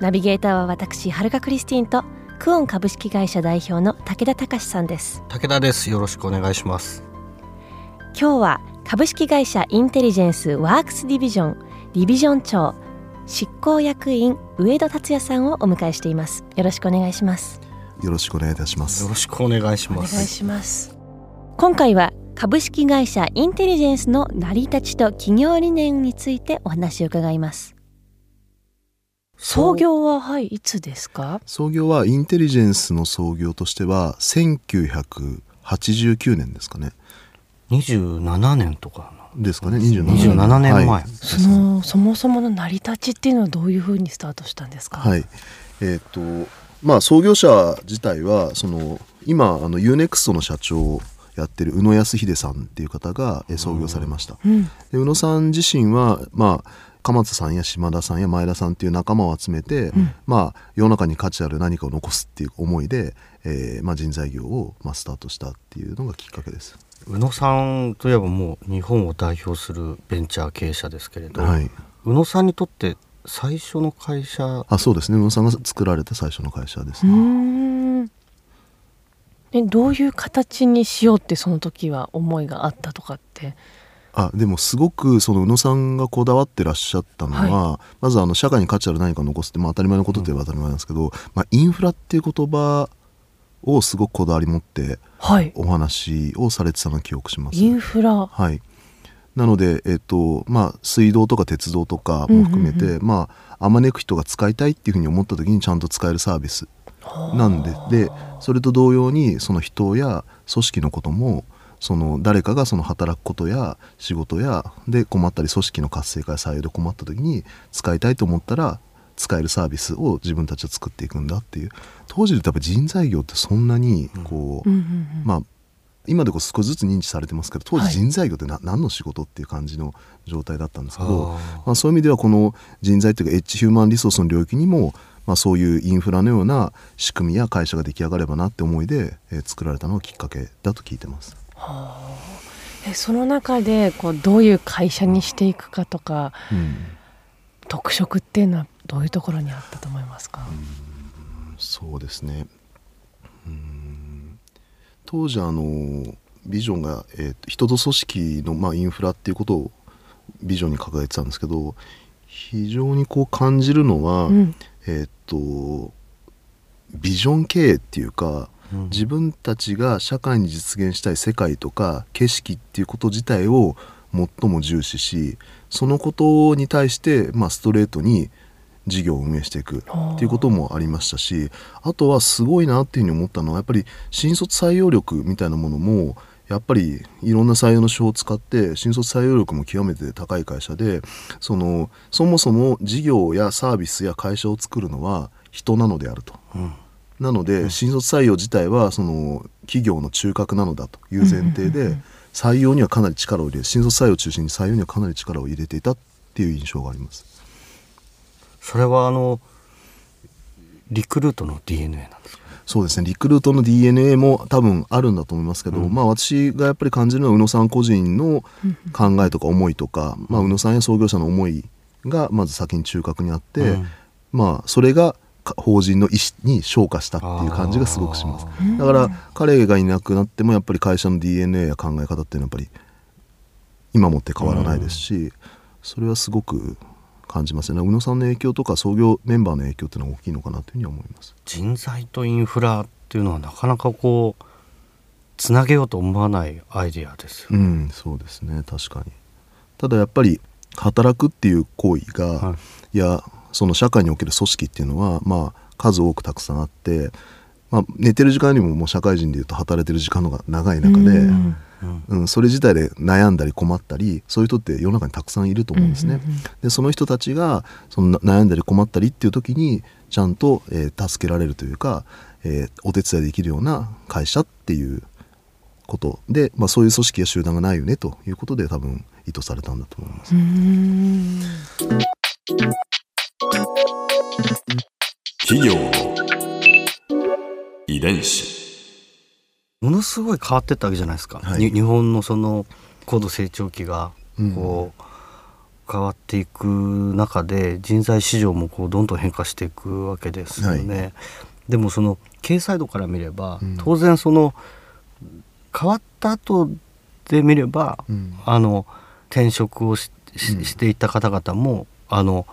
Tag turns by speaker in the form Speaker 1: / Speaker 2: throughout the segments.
Speaker 1: ナビゲーターは私はるかクリスティンとクオン株式会社代表の武田隆さんです。
Speaker 2: 武田です。よろしくお願いします。
Speaker 1: 今日は株式会社インテリジェンスワークスディビジョンディビジョン長執行役員上戸達也さんをお迎えしています。よろしくお願いします。
Speaker 3: よろしくお願いいたします。
Speaker 2: よろしくお願いし
Speaker 1: お願い
Speaker 2: ます
Speaker 1: します。今回は株式会社インテリジェンスの成り立ちと企業理念についてお話を伺います創業ははいいつですか？
Speaker 3: 創業はインテリジェンスの創業としては1989年ですかね。
Speaker 2: 27年とか
Speaker 3: ですかね27
Speaker 2: 27年。前、
Speaker 3: はい。
Speaker 1: そのそもそもの成り立ちっていうのはどういうふうにスタートしたんですか？
Speaker 3: はい。えっ、とまあ創業者自体はその今あの UNEXT の社長をやってる宇野康秀さんっていう方がえ創業されました。
Speaker 1: うん。
Speaker 3: で宇野さん自身はまあ鎌田さんや島田さんや前田さんっていう仲間を集めて、
Speaker 1: ん。
Speaker 3: まあ世の中に価値ある何かを残すっていう思いで、えーまあ、人材業を、まあ、スタートしたっていうのがきっかけです。
Speaker 2: 宇野さんといえばもう日本を代表するベンチャー経営者ですけれど、
Speaker 3: はい、
Speaker 2: 宇野さんにとって最初の会社？
Speaker 3: あそうですね。宇野さんが作られた最初の会社です。
Speaker 1: う
Speaker 3: ね。
Speaker 1: えどういう形にしようってその時は思いがあったとかって
Speaker 3: あでもすごくその宇野さんがこだわってらっしゃったのは、まずあの社会に価値ある何かを残すって、まあ、当たり前のことといえば当たり前なんですけど、まあ、インフラっていう言葉をすごくこだわり持って
Speaker 1: はい。
Speaker 3: お話をされてたのを記憶します。
Speaker 1: インフラ。
Speaker 3: はい、なので、えっとまあ、水道とか鉄道とかも含めて、
Speaker 1: うんうん。
Speaker 3: まあ、あまねく人が使いたいっていうふうに思った時にちゃんと使えるサービスなんででそれと同様にその人や組織のこともその誰かがその働くことや仕事やで困ったり組織の活性化や採用で困った時に使いたいと思ったら使えるサービスを自分たちは作っていくんだっていう。当時で多分人材業ってそんなにこう、
Speaker 1: うん
Speaker 3: まあ今でこそ少しずつ認知されてますけど当
Speaker 1: はい。
Speaker 3: 時人材業ってな、何の仕事っていう感じの状態だったんですけどまあ、そういう意味ではこの人材というかエッジヒューマンリソースの領域にも、まあ、そういうインフラのような仕組みや会社が出来上がればなって思いで、えー作られたのがきっかけだと聞いてます。
Speaker 1: えその中でこうどういう会社にしていくかとか
Speaker 3: うん。
Speaker 1: 特色っていうのはどういうところにあったと思いますか、
Speaker 3: そうですね。うん。当時あのビジョンが、えーと人と組織の、まあ、インフラっていうことをビジョンに掲げてたんですけど非常にこう感じるのは、
Speaker 1: うん。
Speaker 3: えーっとビジョン経営っていうか、
Speaker 2: うん
Speaker 3: 自分たちが社会に実現したい世界とか景色っていうこと自体を最も重視しそのことに対して、まあ、ストレートに事業を運営していくっていうこともありましたしあとはすごいなっていうふうに思ったのはやっぱり新卒採用力みたいなものもやっぱりいろんな採用の手法を使って新卒採用力も極めて高い会社でそのそもそも事業やサービスや会社を作るのは人なのであると。
Speaker 2: うん
Speaker 3: なので新卒採用自体はその企業の中核なのだという前提で採用にはかなり力を入れ新卒採用を中心に採用にはかなり力を入れていたっていう印象があります。
Speaker 2: それはあのリクルートの DNA なんですか？
Speaker 3: そうですね。リクルートの DNA も多分あるんだと思いますけど、まあ私がやっぱり感じるのは宇野さん個人の考えとか思いとか、まあ、宇野さんや創業者の思いがまず先に中核にあって、
Speaker 2: うん。
Speaker 3: まあそれがか法人の意思に昇華したっていう感じがすごくします。
Speaker 2: あ
Speaker 3: だから彼がいなくなってもやっぱり会社の DNA や考え方っていうのはやっぱり今もって変わらないですし、それはすごく感じますね。宇野さんの影響とか創業メンバーの影響っていうのは大きいのかなというふうに思います。
Speaker 2: 人材とインフラっていうのはなかなかこうつなげようと思わないアイデアですよ
Speaker 3: う
Speaker 2: ね。
Speaker 3: んそうですね。確かに。ただやっぱり働くっていう行為が、、
Speaker 2: はい
Speaker 3: やその社会における組織っていうのはまあ数多くたくさんあってまあ、寝てる時間よりももう社会人でいうと働いてる時間の方が長い中で、
Speaker 1: うん
Speaker 3: うん、それ自体で悩んだり困ったりそういう人って世の中にたくさんいると思うんですね。でその人たちがその悩んだり困ったりっていう時にちゃんと、えー助けられるというか、えーお手伝いできるような会社っていうことで、まあ、そういう組織や集団がないよねということで多分意図されたんだと思います。
Speaker 1: うん
Speaker 4: 企業。の遺伝子。
Speaker 2: ものすごい変わってったわけじゃないですか、
Speaker 3: はい。
Speaker 2: に日本のその高度成長期が
Speaker 3: うん。
Speaker 2: こう変わっていく中で人材市場もこうどんどん変化していくわけですよね。でもその経営サイドから見れば、
Speaker 3: うん。
Speaker 2: 当然その変わった後で見れば、
Speaker 3: うん。
Speaker 2: あの転職をしし
Speaker 3: うん。
Speaker 2: していった方々もあの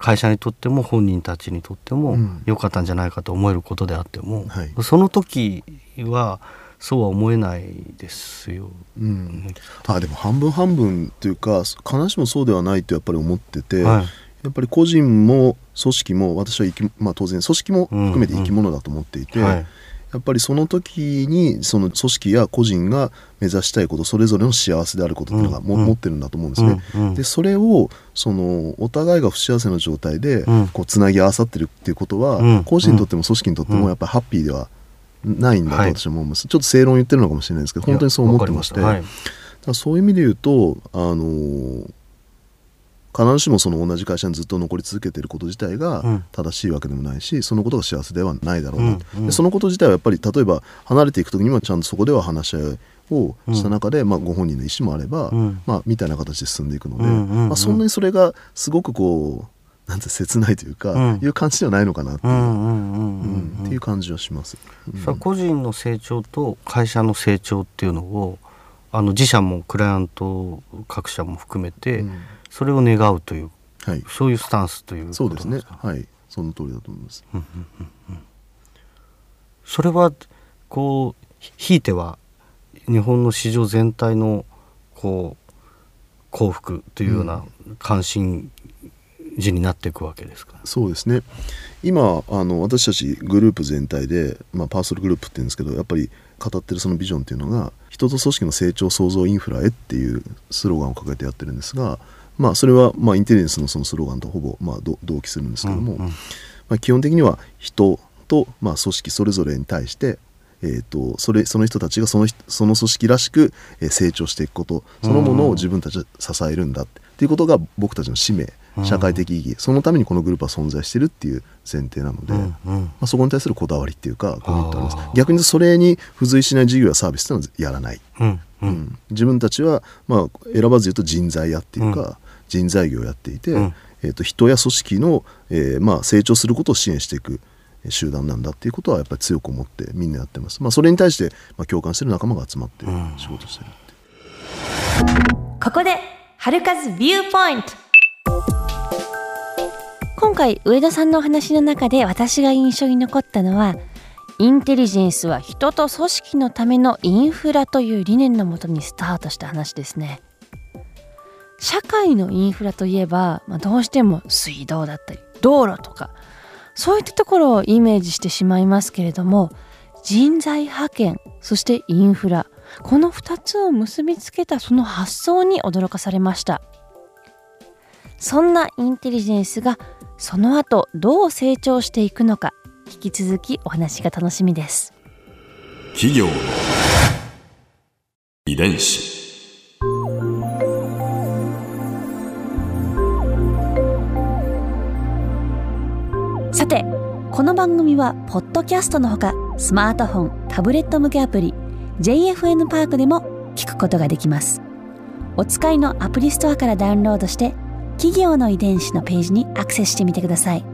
Speaker 2: 会社にとっても本人たちにとっても
Speaker 3: うん。
Speaker 2: 良かったんじゃないかと思えることであっても、
Speaker 3: はい。
Speaker 2: その時はそうは思えないですよ。
Speaker 3: うん、あでも半分半分というか必ずしもそうではないとやっぱり思ってて、
Speaker 2: はい。
Speaker 3: やっぱり個人も組織も私は生き、まあ、当然組織も含めて生き物だと思っていて、
Speaker 2: はい
Speaker 3: やっぱりその時にその組織や個人が目指したいことそれぞれの幸せであることっていうのがも、
Speaker 2: うんうん。
Speaker 3: 持ってるんだと思うんですね。
Speaker 2: うんうん。
Speaker 3: でそれをそのお互いが不幸せな状態で
Speaker 2: うん。
Speaker 3: こうつなぎ合わさってるっていうことは、
Speaker 2: うん。
Speaker 3: 個人にとっても組織にとって
Speaker 2: うん。
Speaker 3: もやっぱりハッピーではないんだと
Speaker 2: はい。
Speaker 3: 私は思います、ちょっと正論言ってるのかもしれないですけど本当にそう思ってまして。
Speaker 2: いやわかり
Speaker 3: だからそういう意味で言うとあのー必ずしもその同じ会社にずっと残り続けていること自体が
Speaker 2: うん。
Speaker 3: 正しいわけでもないし、そのことが幸せではないだろうな。と、
Speaker 2: うんうん。
Speaker 3: でそのこと自体はやっぱり例えば離れていく時にもちゃんとそこでは話し合いをした中で、まあ、ご本人の意思もあれば、
Speaker 2: うん。
Speaker 3: まあ、みたいな形で進んでいくので、
Speaker 2: うんうんうん
Speaker 3: まあ、そん。なにそれがすごくこうなんて切ないというか、
Speaker 2: うん。
Speaker 3: いう感じではないのかなっていう,、っていう感じはします。うん。
Speaker 2: さあ個人の成長と会社の成長っていうのをあの自社もクライアント各社も含めて、
Speaker 3: うん
Speaker 2: それを願うという
Speaker 3: はい、
Speaker 2: そういうスタンスということ
Speaker 3: そうですね。はい、その通りだと思います。
Speaker 2: それはこうひひいては日本の市場全体のこう幸福というような関心事になっていくわけですか、
Speaker 3: そうですね。今あの私たちグループ全体で、まあ、パーソルグループって言うんですけどやっぱり語ってるそのビジョンっていうのが人と組織の成長創造インフラへっていうスローガンを掲げてやってるんですが、まあ、それは、まあ、インテリジェンスのそのスローガンとほぼ、まあ、ど同期するんですけども、
Speaker 2: うんうん。
Speaker 3: まあ、基本的には人と、まあ、組織それぞれに対してえー、とそれその人たちがその人その組織らしく、えー成長していくことそのものを自分たちで支えるんだっていうことが僕たちの使命社会的意義そのためにこのグループは存在してるっていう前提なので、
Speaker 2: うん
Speaker 3: ま
Speaker 2: うん。
Speaker 3: あ、そこに対するこだわりっていうかコミットあります。逆にそれに付随しない事業やサービスっていうのはやらない、
Speaker 2: うんう
Speaker 3: うん。ん自分たちは、まあ、選ばず言うと人材やっていうか、
Speaker 2: う
Speaker 3: 人材業をやっていて、
Speaker 2: うん。
Speaker 3: えー、と人や組織の、えーまあ、成長することを支援していくえー集団なんだっていうことはやっぱり強く思ってみんなやってます、まあ、それに対して、まあ、共感してる仲間が集まって
Speaker 2: うん。
Speaker 3: 仕事してる、
Speaker 1: ここで春風ビューポイント。今回上田さんのお話の中で私が印象に残ったのはインテリジェンスは人と組織のためのインフラという理念のもとにスタートした話ですね。社会のインフラといえば、まあ、どうしても水道だったり道路とかそういったところをイメージしてしまいますけれども人材派遣そしてインフラこの2つを結びつけたその発想に驚かされました。そんなインテリジェンスがその後どう成長していくのか。引き続きお話が楽しみです。
Speaker 4: 企業の遺伝子。
Speaker 1: さてこの番組はポッドキャストのほかスマートフォンタブレット向けアプリ JFN パークでも聞くことができます。お使いのアプリストアからダウンロードして企業の遺伝子のページにアクセスしてみてください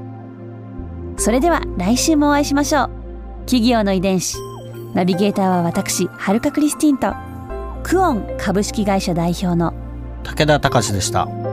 Speaker 1: それでは来週もお会いしましょう。企業の遺伝子ナビゲーターは私はるかクリスティンとクオン株式会社代表の
Speaker 2: 武田隆でした。